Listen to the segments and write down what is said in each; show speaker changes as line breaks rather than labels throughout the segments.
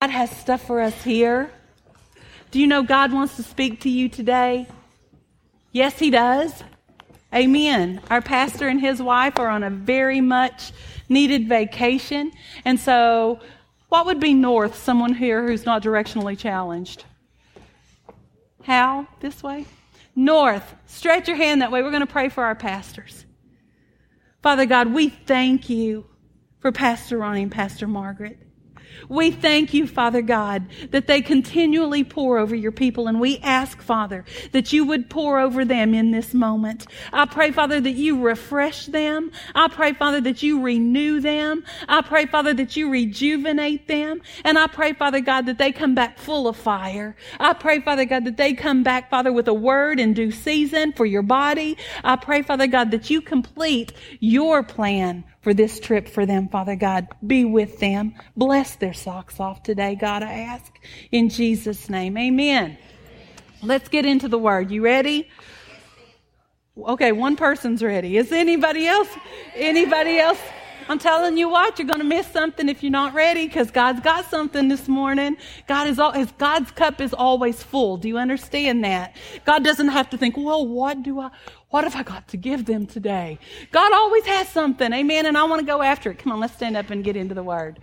God has stuff for us here. Do you know God wants to speak to you today? Yes, He does. Amen. Our pastor and his wife are on a very much needed vacation. And so, what would be north, someone here who's not directionally challenged? How? This way? North. Stretch your hand that way. We're going to pray for our pastors. Father God, we thank you for Pastor Ronnie and Pastor Margaret. We thank you, Father God, that they continually pour over your people. And we ask, Father, that you would pour over them in this moment. I pray, Father, that you refresh them. I pray, Father, that you renew them. I pray, Father, that you rejuvenate them. And I pray, Father God, that they come back full of fire. I pray, Father God, that they come back, Father, with a word in due season for your body. I pray, Father God, that you complete your plan for this trip for them, Father God. Be with them. Bless their socks off today, God, I ask. In Jesus' name, amen. Let's get into the word. You ready? Okay, one person's ready. Is anybody else? Anybody else? I'm telling you what, you're going to miss something if you're not ready because God's got something this morning. God is all, his, God's cup is always full. Do you understand that? God doesn't have to think, well, what do I, what have I got to give them today? God always has something. Amen. And I want to go after it. Come on, let's stand up and get into the word.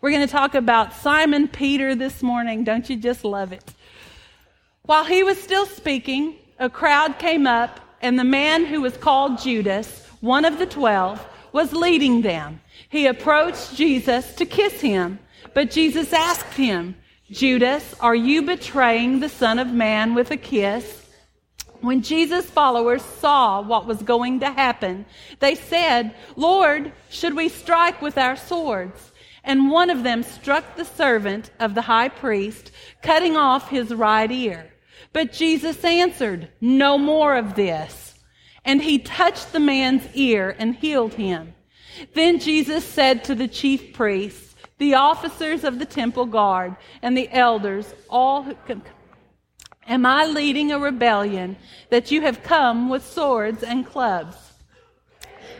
We're going to talk about Simon Peter this morning. Don't you just love it? While he was still speaking, a crowd came up, and the man who was called Judas, one of the twelve, was leading them. He approached Jesus to kiss him, but Jesus asked him, Judas, are you betraying the Son of Man with a kiss? When Jesus' followers saw what was going to happen, they said, Lord, should we strike with our swords? And one of them struck the servant of the high priest, cutting off his right ear. But Jesus answered, No more of this. And he touched the man's ear and healed him. Then Jesus said to the chief priests, the officers of the temple guard, and the elders, all who, Am I leading a rebellion that you have come with swords and clubs?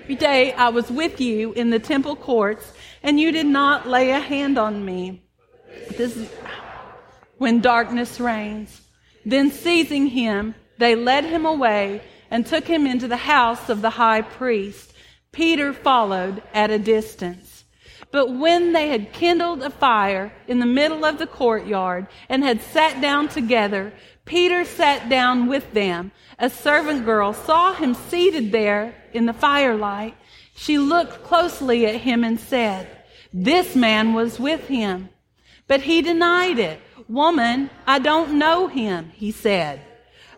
Every day I was with you in the temple courts, and you did not lay a hand on me. This is when darkness reigns. Then seizing him, they led him away and took him into the house of the high priest. Peter followed at a distance. But when they had kindled a fire in the middle of the courtyard and had sat down together, Peter sat down with them. A servant girl saw him seated there in the firelight. She looked closely at him and said, This man was with him. But he denied it. Woman, I don't know him, he said.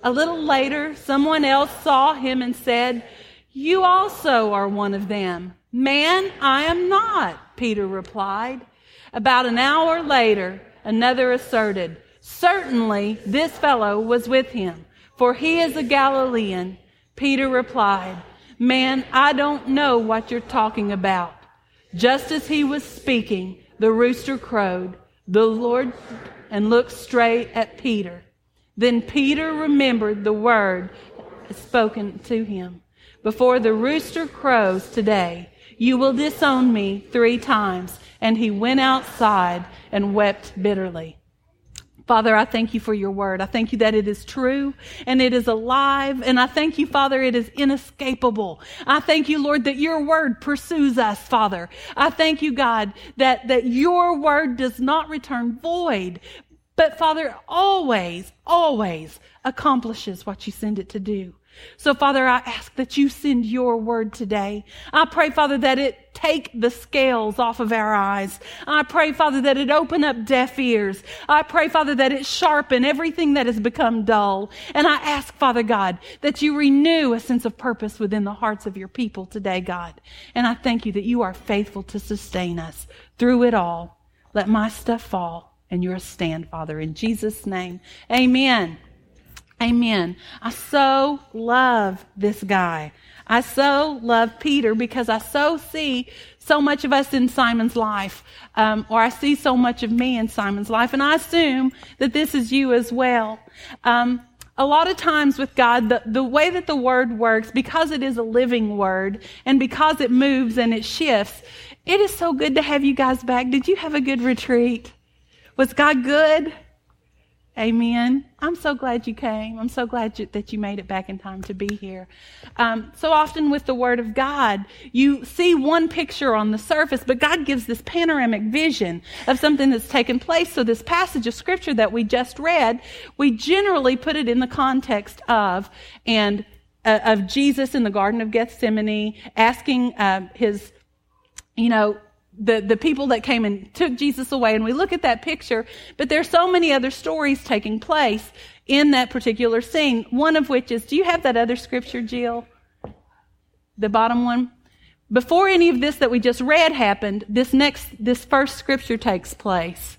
A little later, someone else saw him and said, You also are one of them. Man, I am not, Peter replied. About an hour later, another asserted, Certainly this fellow was with him, for he is a Galilean. Peter replied, Man, I don't know what you're talking about. Just as he was speaking, the rooster crowed. The Lord and looked straight at Peter. Then Peter remembered the word spoken to him. Before the rooster crows today, you will disown me three times. And he went outside and wept bitterly. Father, I thank you for your word. I thank you that it is true and it is alive. And I thank you, Father, it is inescapable. I thank you, Lord, that your word pursues us, Father. I thank you, God, that, that your word does not return void, but Father, always, always accomplishes what you send it to do. So Father, I ask that you send your word today. I pray, Father, that it take the scales off of our eyes. I pray, Father, that it open up deaf ears. I pray, Father, that it sharpen everything that has become dull. And I ask, Father God, that you renew a sense of purpose within the hearts of your people today, God. And I thank you that you are faithful to sustain us through it all. Let my stuff fall and your stand, Father, in Jesus' name. Amen. Amen. I so love this guy. I so love Peter because I so see so much of us in Simon's life, um, or I see so much of me in Simon's life, and I assume that this is you as well. Um, a lot of times with God, the, the way that the word works, because it is a living word and because it moves and it shifts, it is so good to have you guys back. Did you have a good retreat? Was God good? Amen. I'm so glad you came. I'm so glad you, that you made it back in time to be here. Um, so often with the Word of God, you see one picture on the surface, but God gives this panoramic vision of something that's taken place. So this passage of Scripture that we just read, we generally put it in the context of and uh, of Jesus in the Garden of Gethsemane asking uh, his, you know, the, the people that came and took Jesus away, and we look at that picture, but there's so many other stories taking place in that particular scene. One of which is, do you have that other scripture, Jill? The bottom one? Before any of this that we just read happened, this next, this first scripture takes place.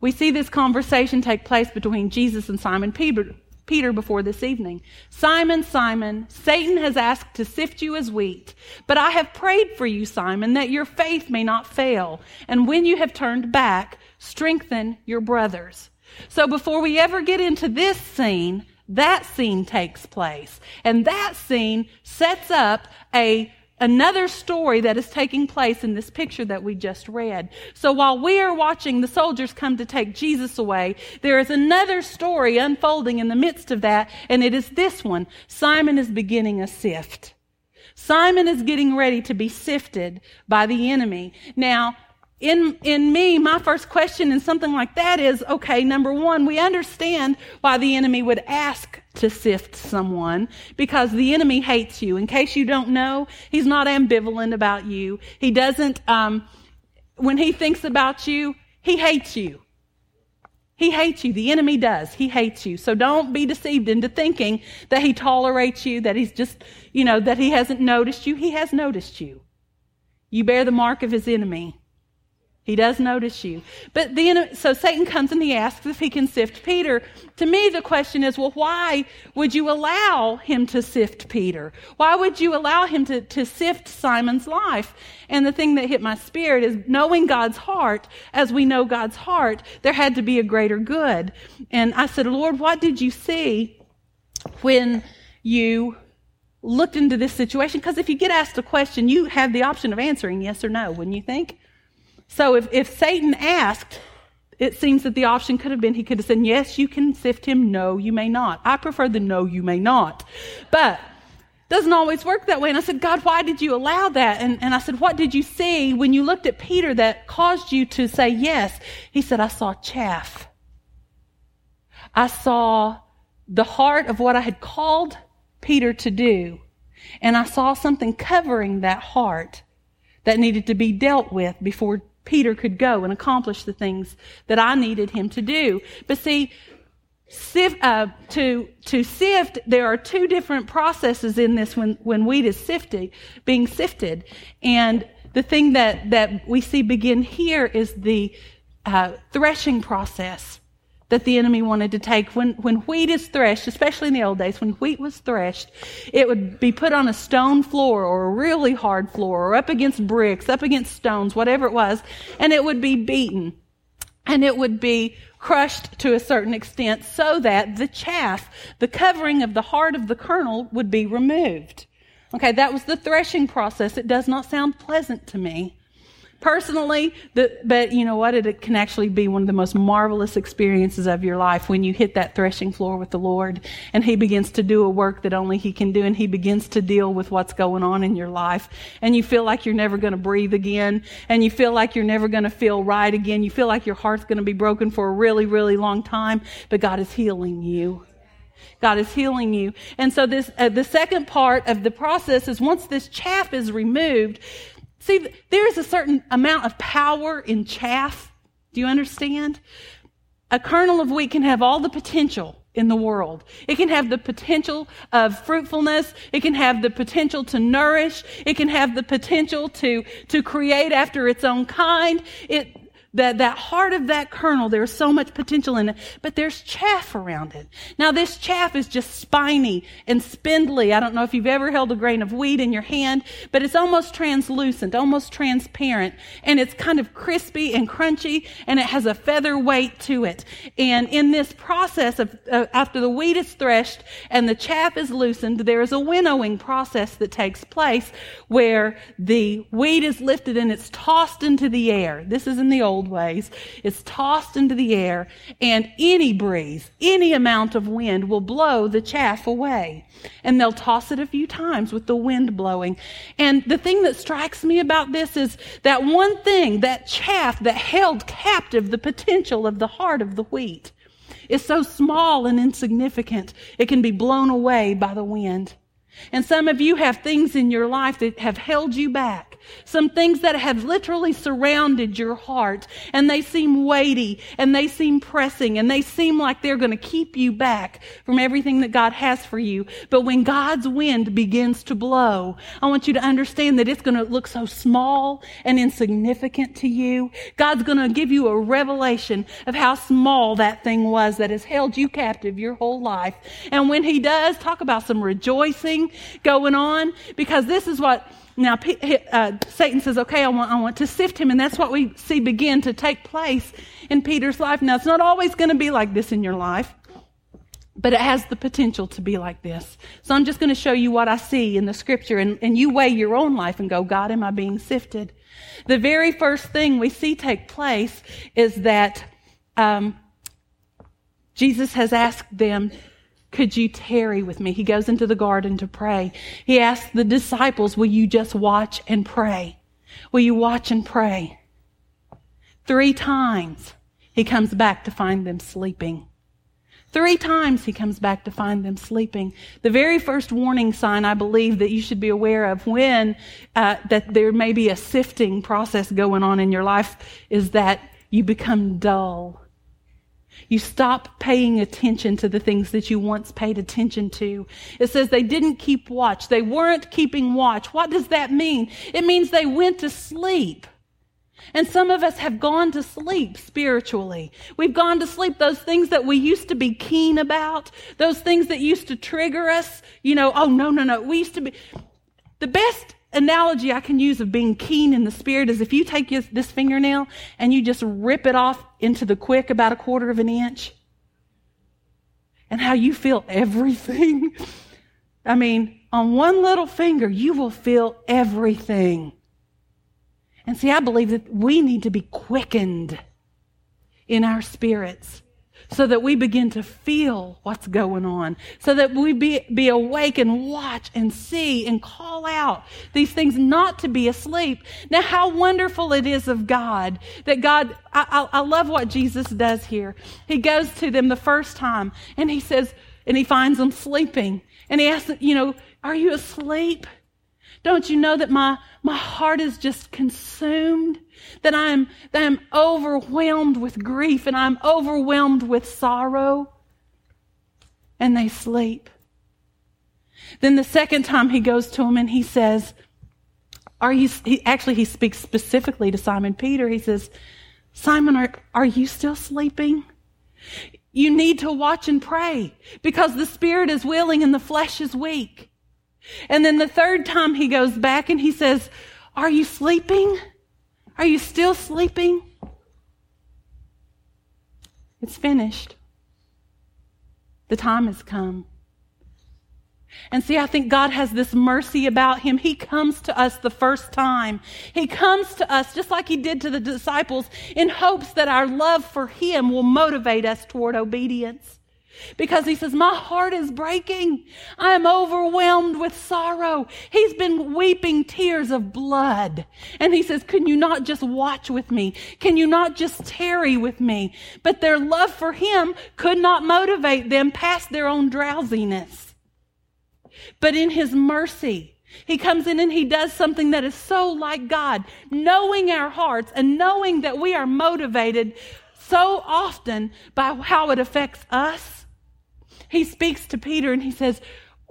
We see this conversation take place between Jesus and Simon Peter, Peter before this evening. Simon, Simon, Satan has asked to sift you as wheat, but I have prayed for you, Simon, that your faith may not fail. And when you have turned back, strengthen your brothers. So before we ever get into this scene, that scene takes place. And that scene sets up a another story that is taking place in this picture that we just read. So while we are watching the soldiers come to take Jesus away, there is another story unfolding in the midst of that, and it is this one. Simon is beginning a sift. Simon is getting ready to be sifted by the enemy. Now, in, in me, my first question in something like that is, okay, number one, we understand why the enemy would ask to sift someone because the enemy hates you. In case you don't know, he's not ambivalent about you. He doesn't, um, when he thinks about you, he hates you. He hates you. The enemy does. He hates you. So don't be deceived into thinking that he tolerates you, that he's just, you know, that he hasn't noticed you. He has noticed you. You bear the mark of his enemy. He does notice you. But then, so Satan comes and he asks if he can sift Peter. To me, the question is, well, why would you allow him to sift Peter? Why would you allow him to, to sift Simon's life? And the thing that hit my spirit is knowing God's heart, as we know God's heart, there had to be a greater good. And I said, Lord, what did you see when you looked into this situation? Because if you get asked a question, you have the option of answering yes or no, wouldn't you think? So if, if Satan asked, it seems that the option could have been he could have said, Yes, you can sift him. No, you may not. I prefer the no, you may not. But doesn't always work that way. And I said, God, why did you allow that? And, and I said, What did you see when you looked at Peter that caused you to say yes? He said, I saw chaff. I saw the heart of what I had called Peter to do. And I saw something covering that heart that needed to be dealt with before Peter could go and accomplish the things that I needed him to do. But see, sift, uh, to, to sift, there are two different processes in this when, when wheat is sifted, being sifted. And the thing that, that we see begin here is the uh, threshing process that the enemy wanted to take. When, when wheat is threshed, especially in the old days, when wheat was threshed, it would be put on a stone floor or a really hard floor or up against bricks, up against stones, whatever it was, and it would be beaten. And it would be crushed to a certain extent so that the chaff, the covering of the heart of the kernel would be removed. Okay, that was the threshing process. It does not sound pleasant to me personally, the, but you know what? It can actually be one of the most marvelous experiences of your life when you hit that threshing floor with the Lord and He begins to do a work that only He can do and He begins to deal with what's going on in your life. And you feel like you're never going to breathe again and you feel like you're never going to feel right again. You feel like your heart's going to be broken for a really, really long time, but God is healing you. God is healing you. And so this, uh, the second part of the process is once this chaff is removed, See, there is a certain amount of power in chaff. Do you understand? A kernel of wheat can have all the potential in the world. It can have the potential of fruitfulness. It can have the potential to nourish. It can have the potential to, to create after its own kind. It, that, that heart of that kernel, there's so much potential in it, but there's chaff around it. Now this chaff is just spiny and spindly. I don't know if you've ever held a grain of wheat in your hand, but it's almost translucent, almost transparent, and it's kind of crispy and crunchy, and it has a feather weight to it. And in this process of, uh, after the wheat is threshed and the chaff is loosened, there is a winnowing process that takes place where the wheat is lifted and it's tossed into the air. This is in the old ways. It's tossed into the air and any breeze, any amount of wind will blow the chaff away. And they'll toss it a few times with the wind blowing. And the thing that strikes me about this is that one thing, that chaff that held captive the potential of the heart of the wheat is so small and insignificant, it can be blown away by the wind. And some of you have things in your life that have held you back. Some things that have literally surrounded your heart and they seem weighty and they seem pressing and they seem like they're going to keep you back from everything that God has for you. But when God's wind begins to blow, I want you to understand that it's going to look so small and insignificant to you. God's going to give you a revelation of how small that thing was that has held you captive your whole life. And when he does, talk about some rejoicing going on because this is what now, uh, Satan says, okay, I want, I want to sift him. And that's what we see begin to take place in Peter's life. Now, it's not always going to be like this in your life, but it has the potential to be like this. So I'm just going to show you what I see in the scripture and, and you weigh your own life and go, God, am I being sifted? The very first thing we see take place is that um, Jesus has asked them could you tarry with me? He goes into the garden to pray. He asks the disciples, Will you just watch and pray? Will you watch and pray? Three times he comes back to find them sleeping. Three times he comes back to find them sleeping. The very first warning sign I believe that you should be aware of when uh, that there may be a sifting process going on in your life is that you become dull you stop paying attention to the things that you once paid attention to. It says they didn't keep watch. They weren't keeping watch. What does that mean? It means they went to sleep. And some of us have gone to sleep spiritually. We've gone to sleep. Those things that we used to be keen about, those things that used to trigger us, you know, oh, no, no, no. We used to be. The best analogy I can use of being keen in the spirit is if you take this fingernail and you just rip it off into the quick about a quarter of an inch and how you feel everything. I mean, on one little finger, you will feel everything. And see, I believe that we need to be quickened in our spirits so that we begin to feel what's going on, so that we be, be awake and watch and see and call out these things not to be asleep. Now, how wonderful it is of God that God, I, I, I love what Jesus does here. He goes to them the first time and he says, and he finds them sleeping. And he asks, you know, are you asleep? Don't you know that my, my heart is just consumed? That I'm, that I'm overwhelmed with grief and I'm overwhelmed with sorrow? And they sleep. Then the second time he goes to him and he says, are you, he, actually, he speaks specifically to Simon Peter. He says, Simon, are, are you still sleeping? You need to watch and pray because the spirit is willing and the flesh is weak. And then the third time he goes back and he says, Are you sleeping? Are you still sleeping? It's finished. The time has come. And see, I think God has this mercy about him. He comes to us the first time. He comes to us just like he did to the disciples in hopes that our love for him will motivate us toward obedience. Because he says, My heart is breaking. I am overwhelmed with sorrow. He's been weeping tears of blood. And he says, Can you not just watch with me? Can you not just tarry with me? But their love for him could not motivate them past their own drowsiness. But in his mercy, he comes in and he does something that is so like God, knowing our hearts and knowing that we are motivated so often by how it affects us he speaks to Peter and he says,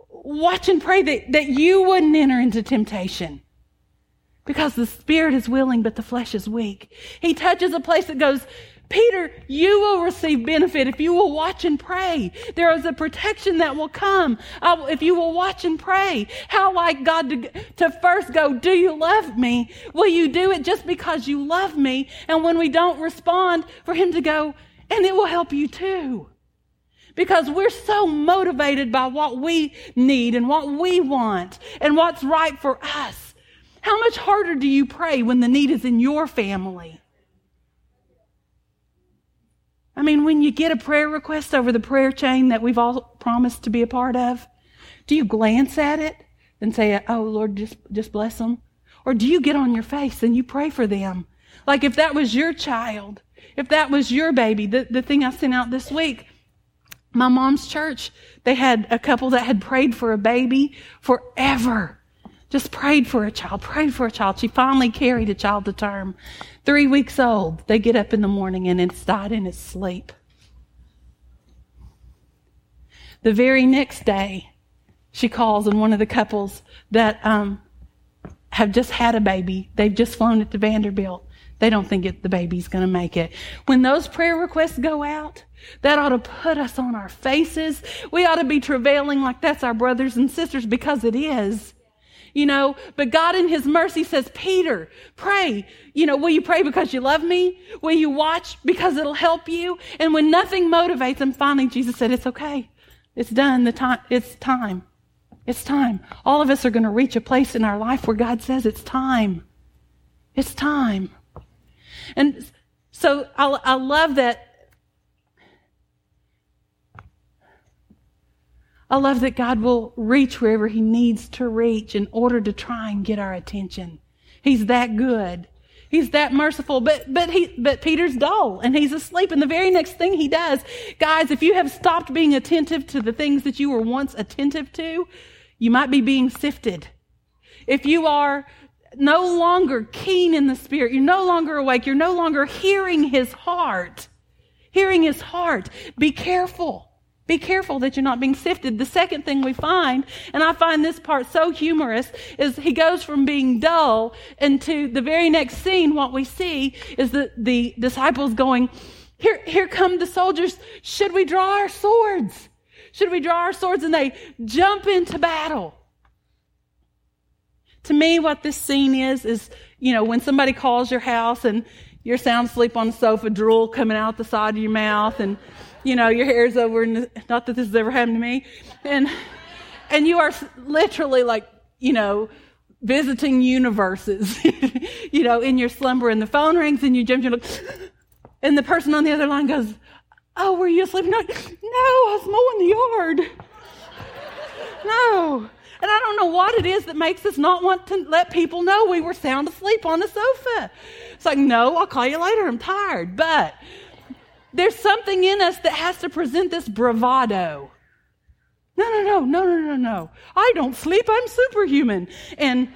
Watch and pray that, that you wouldn't enter into temptation. because the spirit is willing, but the flesh is weak. He touches a place that goes, Peter, you will receive benefit if you will watch and pray. There is a protection that will come uh, if you will watch and pray. How like God to, to first go, do you love me? Will you do it just because you love me? And when we don't respond, for him to go, and it will help you too. Because we're so motivated by what we need and what we want and what's right for us. How much harder do you pray when the need is in your family? I mean, when you get a prayer request over the prayer chain that we've all promised to be a part of, do you glance at it and say, Oh Lord, just, just bless them? Or do you get on your face and you pray for them? Like if that was your child, if that was your baby, the, the thing I sent out this week, my mom's church, they had a couple that had prayed for a baby forever. Just prayed for a child, prayed for a child. She finally carried a child to term. Three weeks old. They get up in the morning and it's died in its sleep. The very next day, she calls, and one of the couples that um, have just had a baby, they've just flown it to Vanderbilt. They don't think it, the baby's going to make it. When those prayer requests go out, that ought to put us on our faces. We ought to be travailing like that's our brothers and sisters because it is you know, but God in his mercy says, Peter, pray. You know, will you pray because you love me? Will you watch because it'll help you? And when nothing motivates him, finally Jesus said, it's okay. It's done. The time, it's time. It's time. All of us are going to reach a place in our life where God says it's time. It's time. And so I, I love that I love that God will reach wherever He needs to reach in order to try and get our attention. He's that good. He's that merciful. But, but he, but Peter's dull and he's asleep. And the very next thing he does, guys, if you have stopped being attentive to the things that you were once attentive to, you might be being sifted. If you are no longer keen in the spirit, you're no longer awake, you're no longer hearing his heart, hearing his heart, be careful. Be careful that you're not being sifted. The second thing we find, and I find this part so humorous, is he goes from being dull into the very next scene. What we see is that the disciples going, here, here come the soldiers. Should we draw our swords? Should we draw our swords? And they jump into battle. To me, what this scene is, is, you know, when somebody calls your house and you're sound asleep on the sofa, drool coming out the side of your mouth, and you know, your hair's over, and not that this has ever happened to me, and and you are literally like, you know, visiting universes, you know, in your slumber, and the phone rings, and you jump, you look, and the person on the other line goes, "Oh, were you asleep?" No, no, I was mowing the yard. No. And I don't know what it is that makes us not want to let people know we were sound asleep on the sofa. It's like, no, I'll call you later. I'm tired. But there's something in us that has to present this bravado. No, no, no, no, no, no, no. I don't sleep. I'm superhuman. And,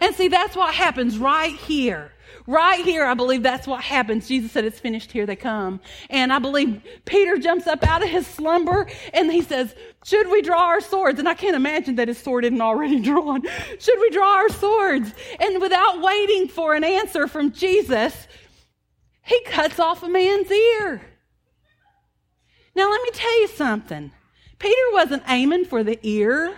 and see, that's what happens right here. Right here, I believe that's what happens. Jesus said, It's finished. Here they come. And I believe Peter jumps up out of his slumber and he says, Should we draw our swords? And I can't imagine that his sword isn't already drawn. Should we draw our swords? And without waiting for an answer from Jesus, he cuts off a man's ear. Now, let me tell you something. Peter wasn't aiming for the ear.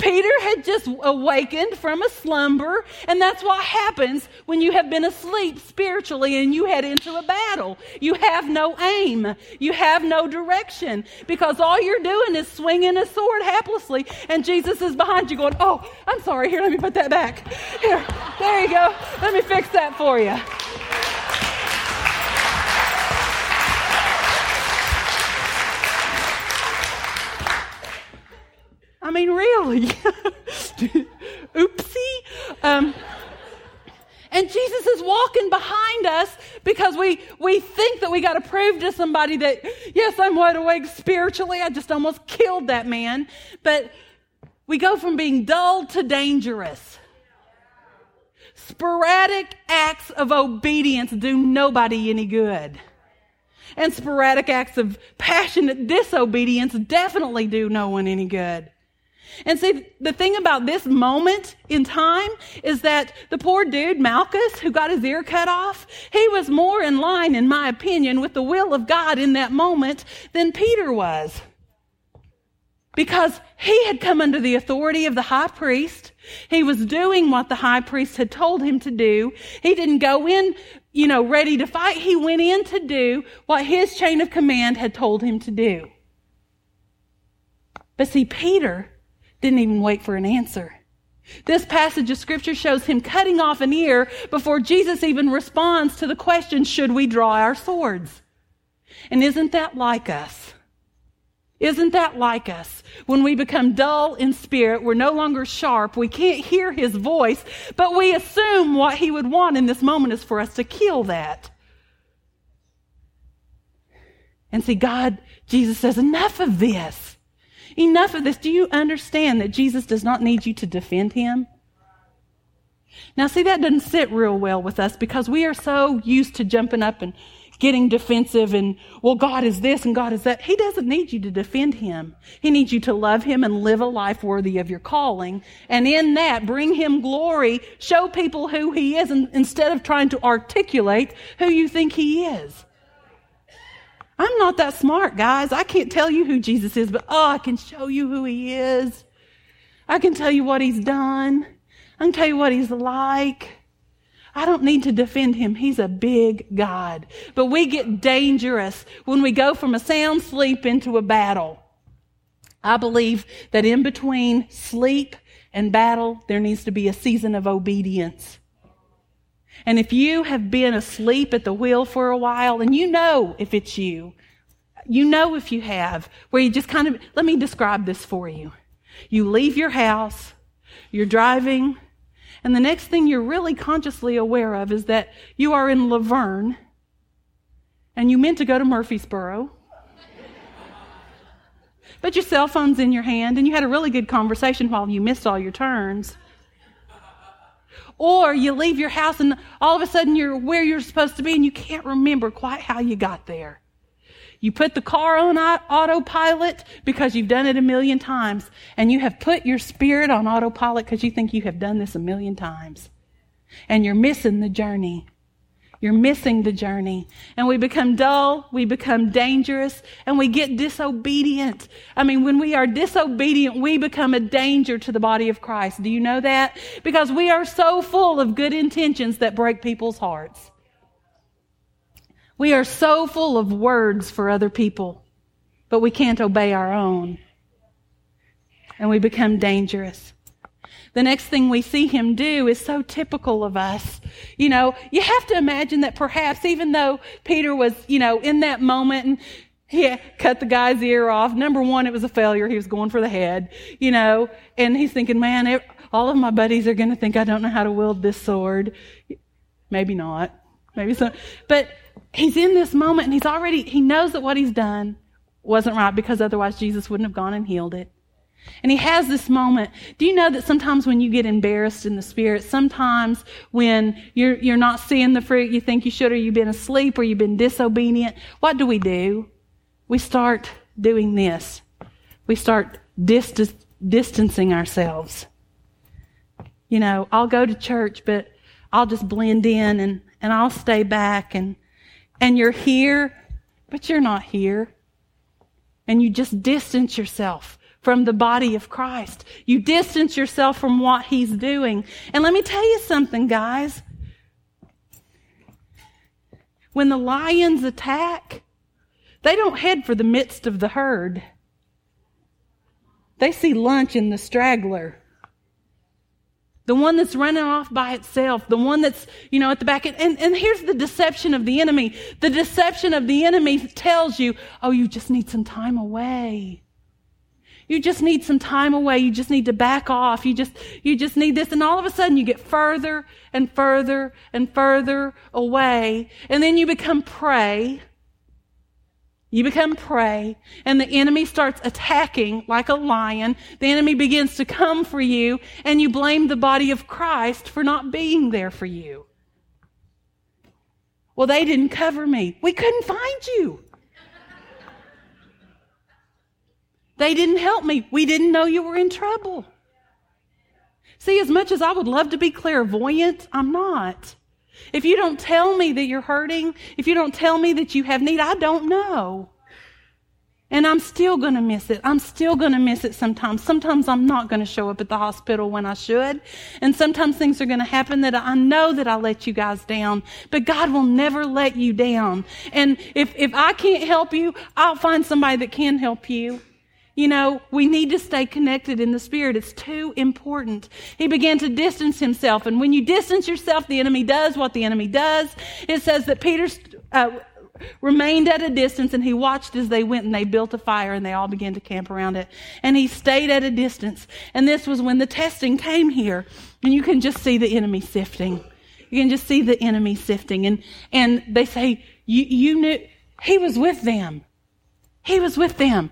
Peter had just awakened from a slumber, and that's what happens when you have been asleep spiritually and you head into a battle. You have no aim, you have no direction, because all you're doing is swinging a sword haplessly, and Jesus is behind you going, Oh, I'm sorry, here, let me put that back. Here, there you go, let me fix that for you. I mean, really. Oopsie. Um, and Jesus is walking behind us because we, we think that we got to prove to somebody that, yes, I'm wide awake spiritually. I just almost killed that man. But we go from being dull to dangerous. Sporadic acts of obedience do nobody any good. And sporadic acts of passionate disobedience definitely do no one any good. And see, the thing about this moment in time is that the poor dude, Malchus, who got his ear cut off, he was more in line, in my opinion, with the will of God in that moment than Peter was. Because he had come under the authority of the high priest. He was doing what the high priest had told him to do. He didn't go in, you know, ready to fight. He went in to do what his chain of command had told him to do. But see, Peter didn't even wait for an answer. This passage of scripture shows him cutting off an ear before Jesus even responds to the question, should we draw our swords? And isn't that like us? Isn't that like us? When we become dull in spirit, we're no longer sharp, we can't hear his voice, but we assume what he would want in this moment is for us to kill that. And see, God, Jesus says, enough of this. Enough of this. Do you understand that Jesus does not need you to defend him? Now, see, that doesn't sit real well with us because we are so used to jumping up and getting defensive and, well, God is this and God is that. He doesn't need you to defend him. He needs you to love him and live a life worthy of your calling. And in that, bring him glory, show people who he is and, instead of trying to articulate who you think he is. Not that smart, guys. I can't tell you who Jesus is, but oh, I can show you who he is. I can tell you what he's done. I can tell you what he's like. I don't need to defend him. He's a big God. But we get dangerous when we go from a sound sleep into a battle. I believe that in between sleep and battle, there needs to be a season of obedience. And if you have been asleep at the wheel for a while, and you know if it's you, you know if you have, where you just kind of, let me describe this for you. You leave your house, you're driving, and the next thing you're really consciously aware of is that you are in La Vergne, and you meant to go to Murfreesboro. but your cell phone's in your hand, and you had a really good conversation while you missed all your turns. Or you leave your house and all of a sudden you're where you're supposed to be and you can't remember quite how you got there. You put the car on autopilot because you've done it a million times and you have put your spirit on autopilot because you think you have done this a million times. And you're missing the journey. You're missing the journey. And we become dull, we become dangerous, and we get disobedient. I mean, when we are disobedient, we become a danger to the body of Christ. Do you know that? Because we are so full of good intentions that break people's hearts. We are so full of words for other people, but we can't obey our own. And we become dangerous. The next thing we see him do is so typical of us. You know, you have to imagine that perhaps even though Peter was, you know, in that moment and he cut the guy's ear off, number one, it was a failure. He was going for the head, you know, and he's thinking, man, it, all of my buddies are going to think I don't know how to wield this sword. Maybe not. Maybe so. But he's in this moment and he's already, he knows that what he's done wasn't right because otherwise Jesus wouldn't have gone and healed it. And he has this moment. Do you know that sometimes when you get embarrassed in the spirit, sometimes when you're, you're not seeing the fruit you think you should, or you've been asleep, or you've been disobedient, what do we do? We start doing this. We start dist- distancing ourselves. You know, I'll go to church, but I'll just blend in and, and I'll stay back and, and you're here, but you're not here. And you just distance yourself from the body of Christ. You distance yourself from what he's doing. And let me tell you something, guys. When the lions attack, they don't head for the midst of the herd. They see lunch in the straggler. The one that's running off by itself, the one that's, you know, at the back. And, and here's the deception of the enemy. The deception of the enemy tells you, oh, you just need some time away. You just need some time away. You just need to back off. You just, you just need this. And all of a sudden you get further and further and further away. And then you become prey. You become prey and the enemy starts attacking like a lion. The enemy begins to come for you and you blame the body of Christ for not being there for you. Well, they didn't cover me. We couldn't find you. They didn't help me. We didn't know you were in trouble. See, as much as I would love to be clairvoyant, I'm not. If you don't tell me that you're hurting, if you don't tell me that you have need, I don't know. And I'm still going to miss it. I'm still going to miss it sometimes. Sometimes I'm not going to show up at the hospital when I should. And sometimes things are going to happen that I know that I let you guys down. But God will never let you down. And if, if I can't help you, I'll find somebody that can help you. You know, we need to stay connected in the Spirit. It's too important. He began to distance himself. And when you distance yourself, the enemy does what the enemy does. It says that Peter uh, remained at a distance and he watched as they went and they built a fire and they all began to camp around it. And he stayed at a distance. And this was when the testing came here. And you can just see the enemy sifting. You can just see the enemy sifting. And, and they say, you, you knew, he was with them. He was with them.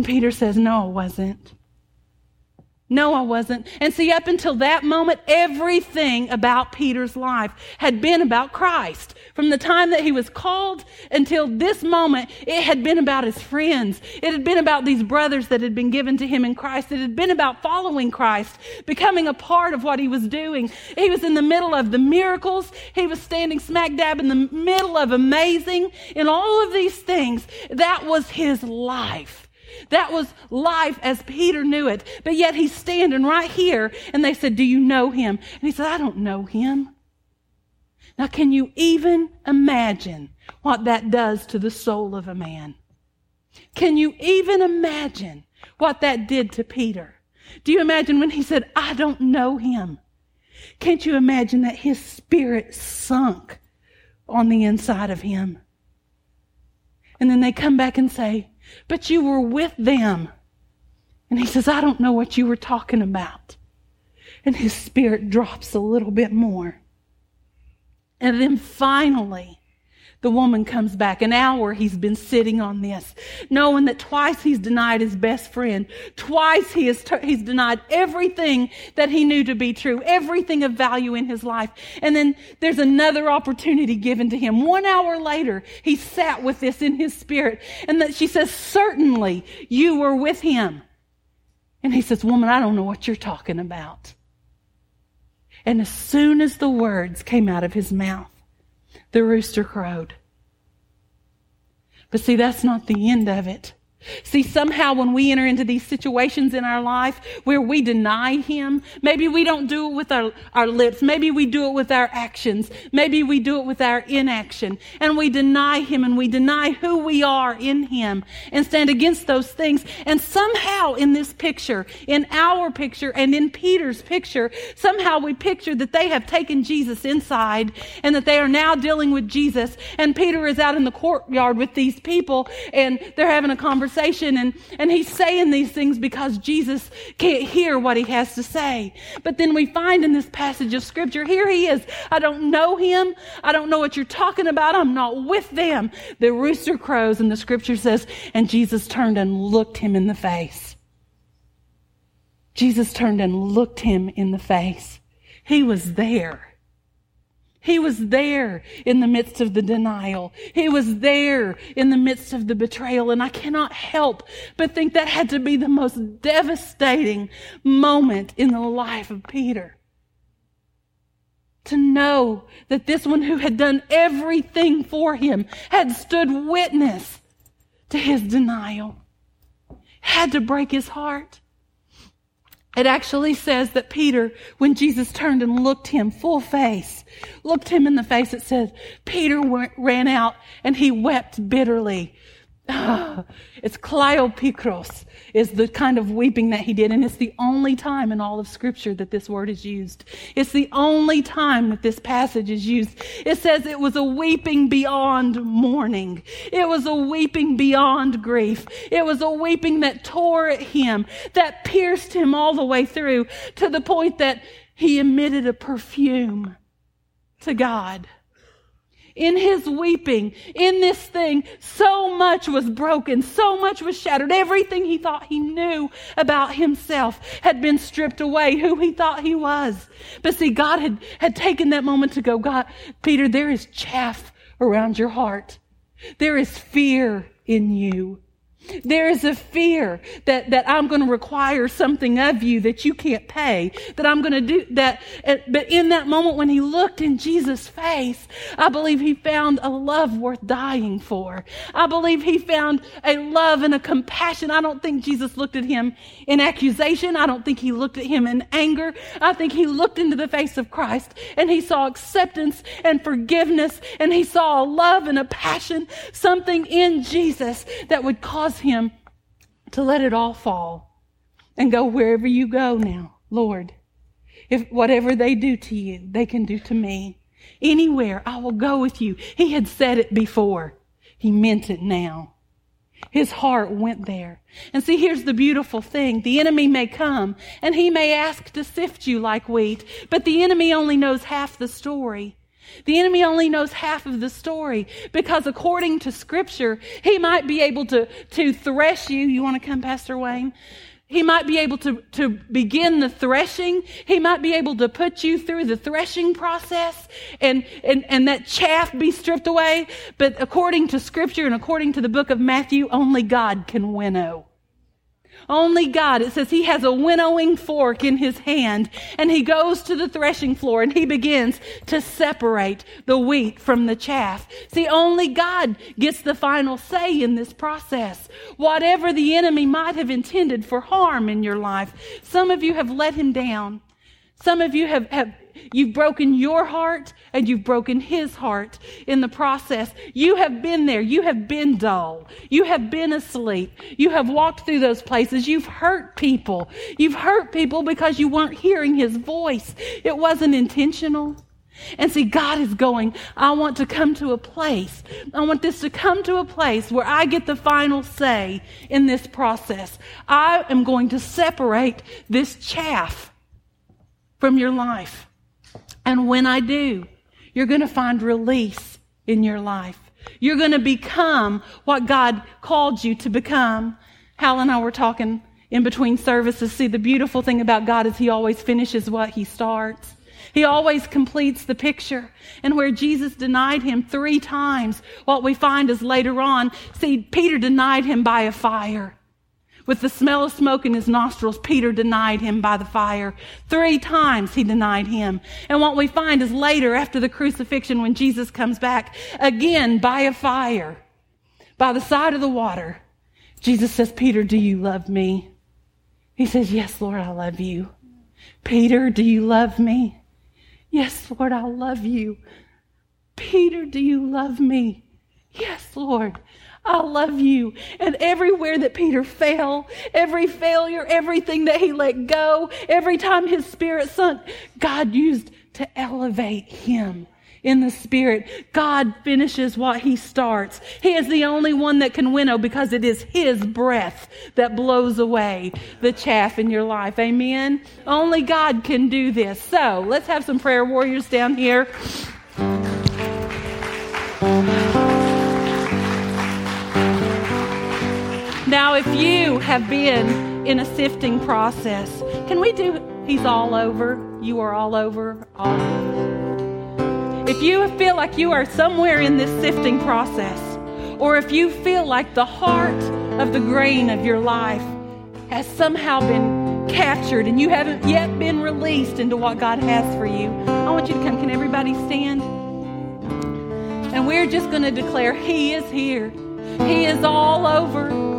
And Peter says, No, I wasn't. No, I wasn't. And see, up until that moment, everything about Peter's life had been about Christ. From the time that he was called until this moment, it had been about his friends. It had been about these brothers that had been given to him in Christ. It had been about following Christ, becoming a part of what he was doing. He was in the middle of the miracles. He was standing smack dab in the middle of amazing. In all of these things, that was his life. That was life as Peter knew it. But yet he's standing right here and they said, Do you know him? And he said, I don't know him. Now, can you even imagine what that does to the soul of a man? Can you even imagine what that did to Peter? Do you imagine when he said, I don't know him? Can't you imagine that his spirit sunk on the inside of him? And then they come back and say, but you were with them. And he says, I don't know what you were talking about. And his spirit drops a little bit more. And then finally, the woman comes back. An hour he's been sitting on this, knowing that twice he's denied his best friend. Twice he has he's denied everything that he knew to be true, everything of value in his life. And then there's another opportunity given to him. One hour later, he sat with this in his spirit. And that she says, certainly you were with him. And he says, woman, I don't know what you're talking about. And as soon as the words came out of his mouth, the rooster crowed. But see, that's not the end of it. See, somehow when we enter into these situations in our life where we deny Him, maybe we don't do it with our, our lips. Maybe we do it with our actions. Maybe we do it with our inaction. And we deny Him and we deny who we are in Him and stand against those things. And somehow in this picture, in our picture and in Peter's picture, somehow we picture that they have taken Jesus inside and that they are now dealing with Jesus. And Peter is out in the courtyard with these people and they're having a conversation conversation and, and he's saying these things because Jesus can't hear what he has to say. But then we find in this passage of scripture, here he is. I don't know him. I don't know what you're talking about. I'm not with them. The rooster crows and the scripture says, and Jesus turned and looked him in the face. Jesus turned and looked him in the face. He was there. He was there in the midst of the denial. He was there in the midst of the betrayal. And I cannot help but think that had to be the most devastating moment in the life of Peter. To know that this one who had done everything for him had stood witness to his denial had to break his heart. It actually says that Peter, when Jesus turned and looked him full face, looked him in the face, it says, Peter ran out and he wept bitterly. it's kleopikros is the kind of weeping that he did. And it's the only time in all of scripture that this word is used. It's the only time that this passage is used. It says it was a weeping beyond mourning. It was a weeping beyond grief. It was a weeping that tore at him, that pierced him all the way through to the point that he emitted a perfume to God in his weeping, in this thing, so much was broken, so much was shattered. Everything he thought he knew about himself had been stripped away, who he thought he was. But see, God had, had taken that moment to go, God, Peter, there is chaff around your heart. There is fear in you. There is a fear that, that I'm going to require something of you that you can't pay, that I'm going to do that. But in that moment when he looked in Jesus' face, I believe he found a love worth dying for. I believe he found a love and a compassion. I don't think Jesus looked at him in accusation. I don't think he looked at him in anger. I think he looked into the face of Christ and he saw acceptance and forgiveness and he saw a love and a passion, something in Jesus that would cause him to let it all fall and go wherever you go now, Lord. If whatever they do to you, they can do to me. Anywhere, I will go with you. He had said it before. He meant it now. His heart went there. And see, here's the beautiful thing. The enemy may come and he may ask to sift you like wheat, but the enemy only knows half the story. The enemy only knows half of the story because according to scripture, he might be able to, to thresh you. You want to come, Pastor Wayne? He might be able to, to begin the threshing. He might be able to put you through the threshing process and, and, and that chaff be stripped away. But according to scripture and according to the book of Matthew, only God can winnow. Only God. It says he has a winnowing fork in his hand and he goes to the threshing floor and he begins to separate the wheat from the chaff. See, only God gets the final say in this process. Whatever the enemy might have intended for harm in your life, some of you have let him down. Some of you have, have You've broken your heart and you've broken his heart in the process. You have been there. You have been dull. You have been asleep. You have walked through those places. You've hurt people. You've hurt people because you weren't hearing his voice. It wasn't intentional. And see, God is going, I want to come to a place. I want this to come to a place where I get the final say in this process. I am going to separate this chaff from your life. And when I do, you're going to find release in your life. You're going to become what God called you to become. Hal and I were talking in between services. See, the beautiful thing about God is He always finishes what He starts. He always completes the picture. And where Jesus denied him three times, what we find is later on, see, Peter denied him by a fire. With the smell of smoke in his nostrils, Peter denied him by the fire. Three times he denied him. And what we find is later, after the crucifixion, when Jesus comes back, again by a fire, by the side of the water, Jesus says, Peter, do you love me? He says, Yes, Lord, I love you. Peter, do you love me? Yes, Lord, I love you. Peter, do you love me? Yes, Lord. I love you. And everywhere that Peter fell, every failure, everything that he let go, every time his spirit sunk, God used to elevate him in the spirit. God finishes what he starts. He is the only one that can winnow because it is his breath that blows away the chaff in your life. Amen. Only God can do this. So let's have some prayer warriors down here. Now, if you have been in a sifting process, can we do He's all over? You are all over. All over. If you feel like you are somewhere in this sifting process, or if you feel like the heart of the grain of your life has somehow been captured and you haven't yet been released into what God has for you, I want you to come. Can everybody stand? And we're just going to declare He is here. He is all over.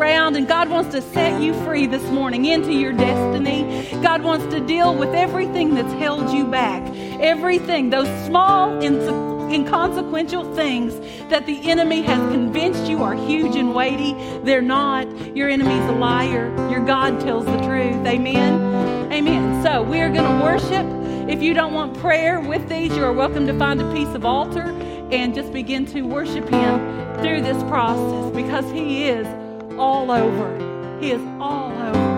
Around, and God wants to set you free this morning into your destiny. God wants to deal with everything that's held you back, everything, those small, inconsequential things that the enemy has convinced you are huge and weighty. They're not. Your enemy's a liar. Your God tells the truth. Amen. Amen. So we are going to worship. If you don't want prayer with these, you are welcome to find a piece of altar and just begin to worship Him through this process because He is all over. He is all over.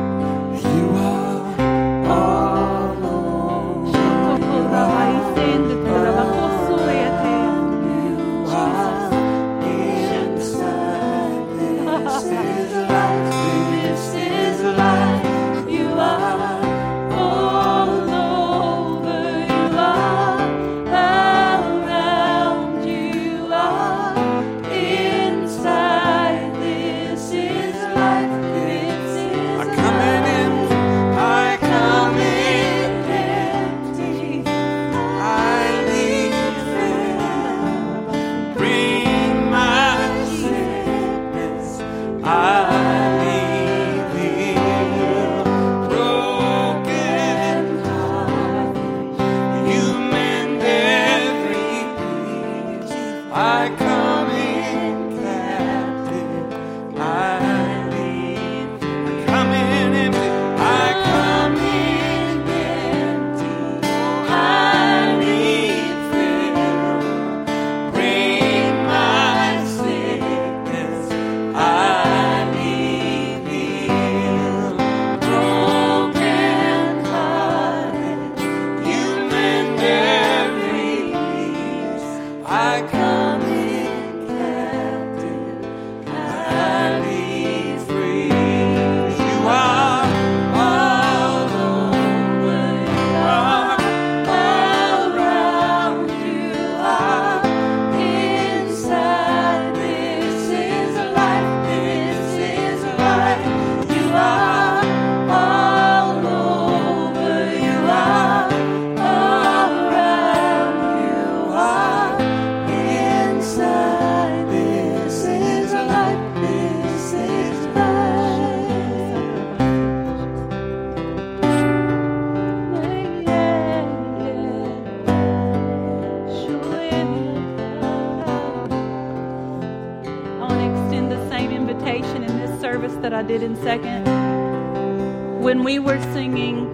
When we were singing,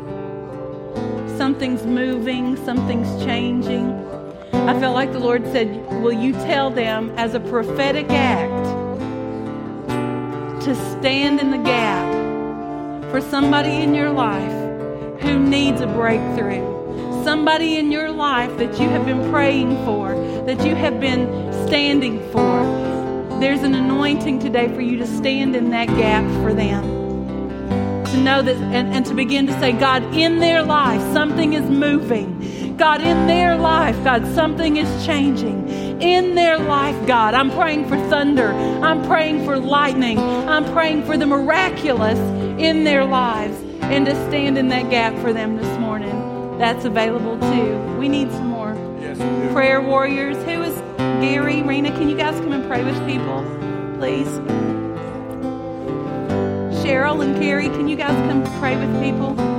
something's moving, something's changing. I felt like the Lord said, Will you tell them as a prophetic act to stand in the gap for somebody in your life who needs a breakthrough? Somebody in your life that you have been praying for, that you have been standing for. There's an anointing today for you to stand in that gap for them to know that and, and to begin to say, God, in their life, something is moving. God, in their life, God, something is changing. In their life, God, I'm praying for thunder. I'm praying for lightning. I'm praying for the miraculous in their lives and to stand in that gap for them this morning. That's available too. We need some more
Yes,
prayer warriors. Who is Gary, Rena? Can you guys come and pray with people, please? Cheryl and Carrie, can you guys come pray with people?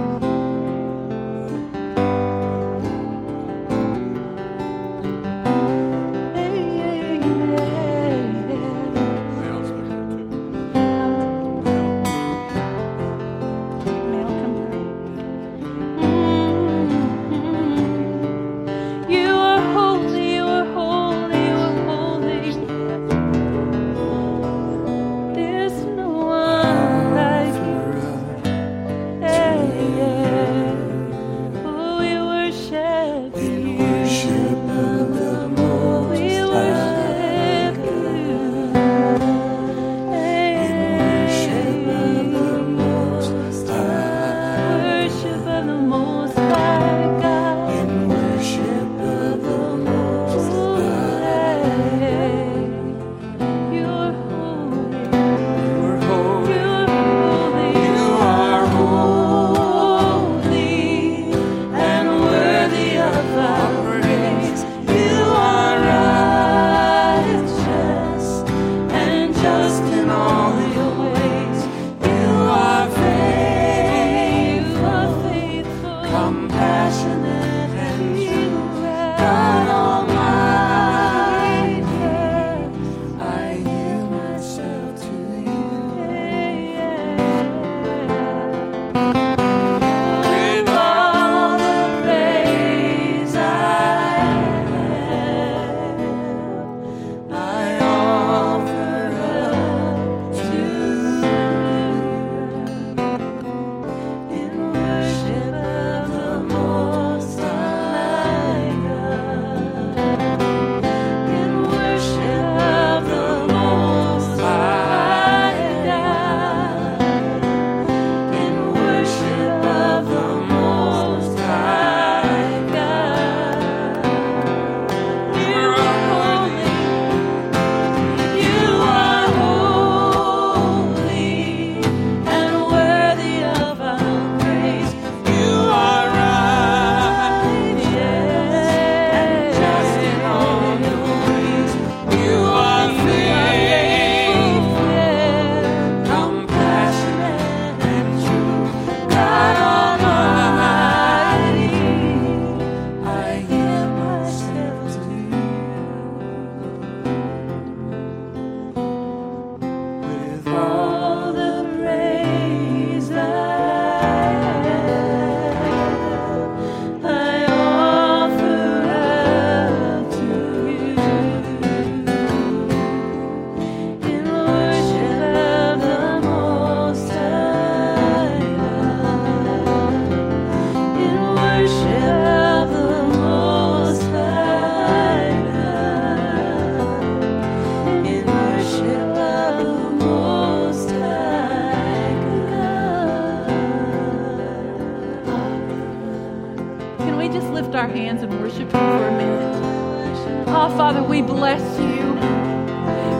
Father, we bless you.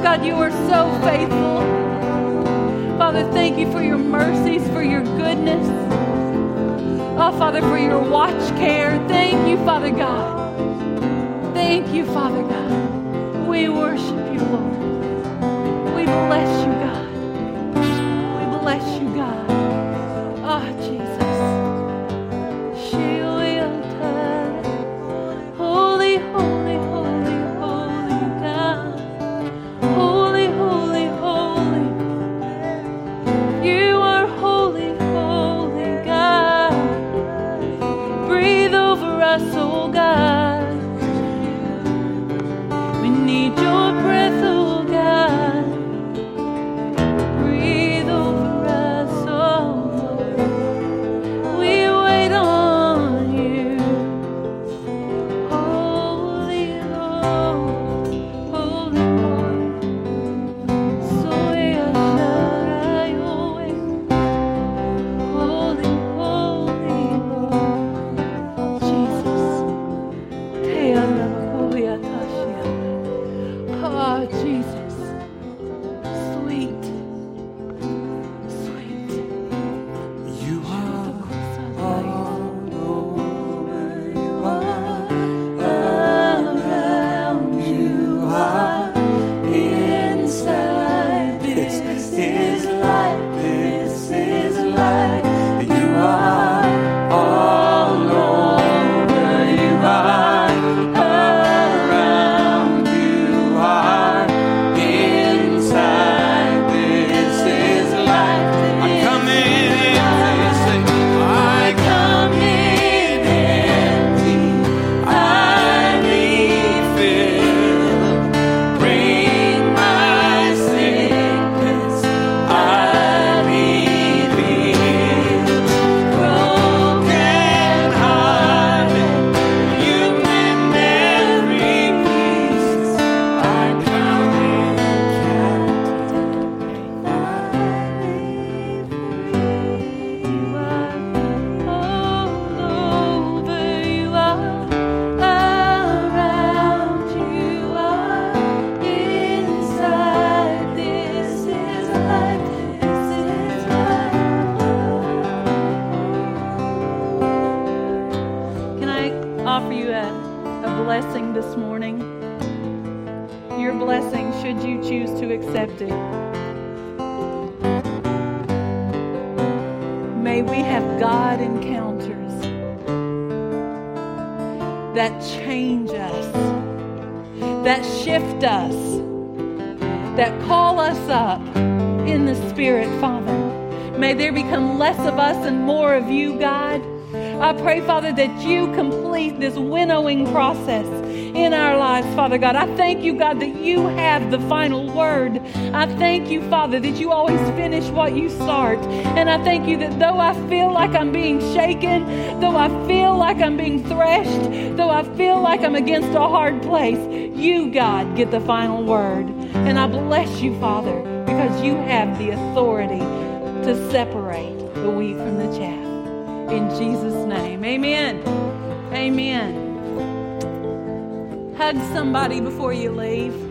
God, you are so faithful. Father, thank you for your mercies, for your goodness. Oh, Father, for your watch care. Thank you, Father God. Thank you, Father God. We worship you, Lord. We bless you, this morning. Your blessing, should you choose to accept it. May we have God encounters that change us, that shift us, that call us up in the Spirit, Father. May there become less of us and more of you, God. I pray, Father, that you complete this winnowing process in our lives, Father God. I thank you, God, that you have the final word. I thank you, Father, that you always finish what you start. And I thank you that though I feel like I'm being shaken, though I feel like I'm being threshed, though I feel like I'm against a hard place, you, God, get the final word. And I bless you, Father, because you have the authority to separate the wheat from the chaff. In Jesus' name, amen. Amen. Hug somebody before you leave.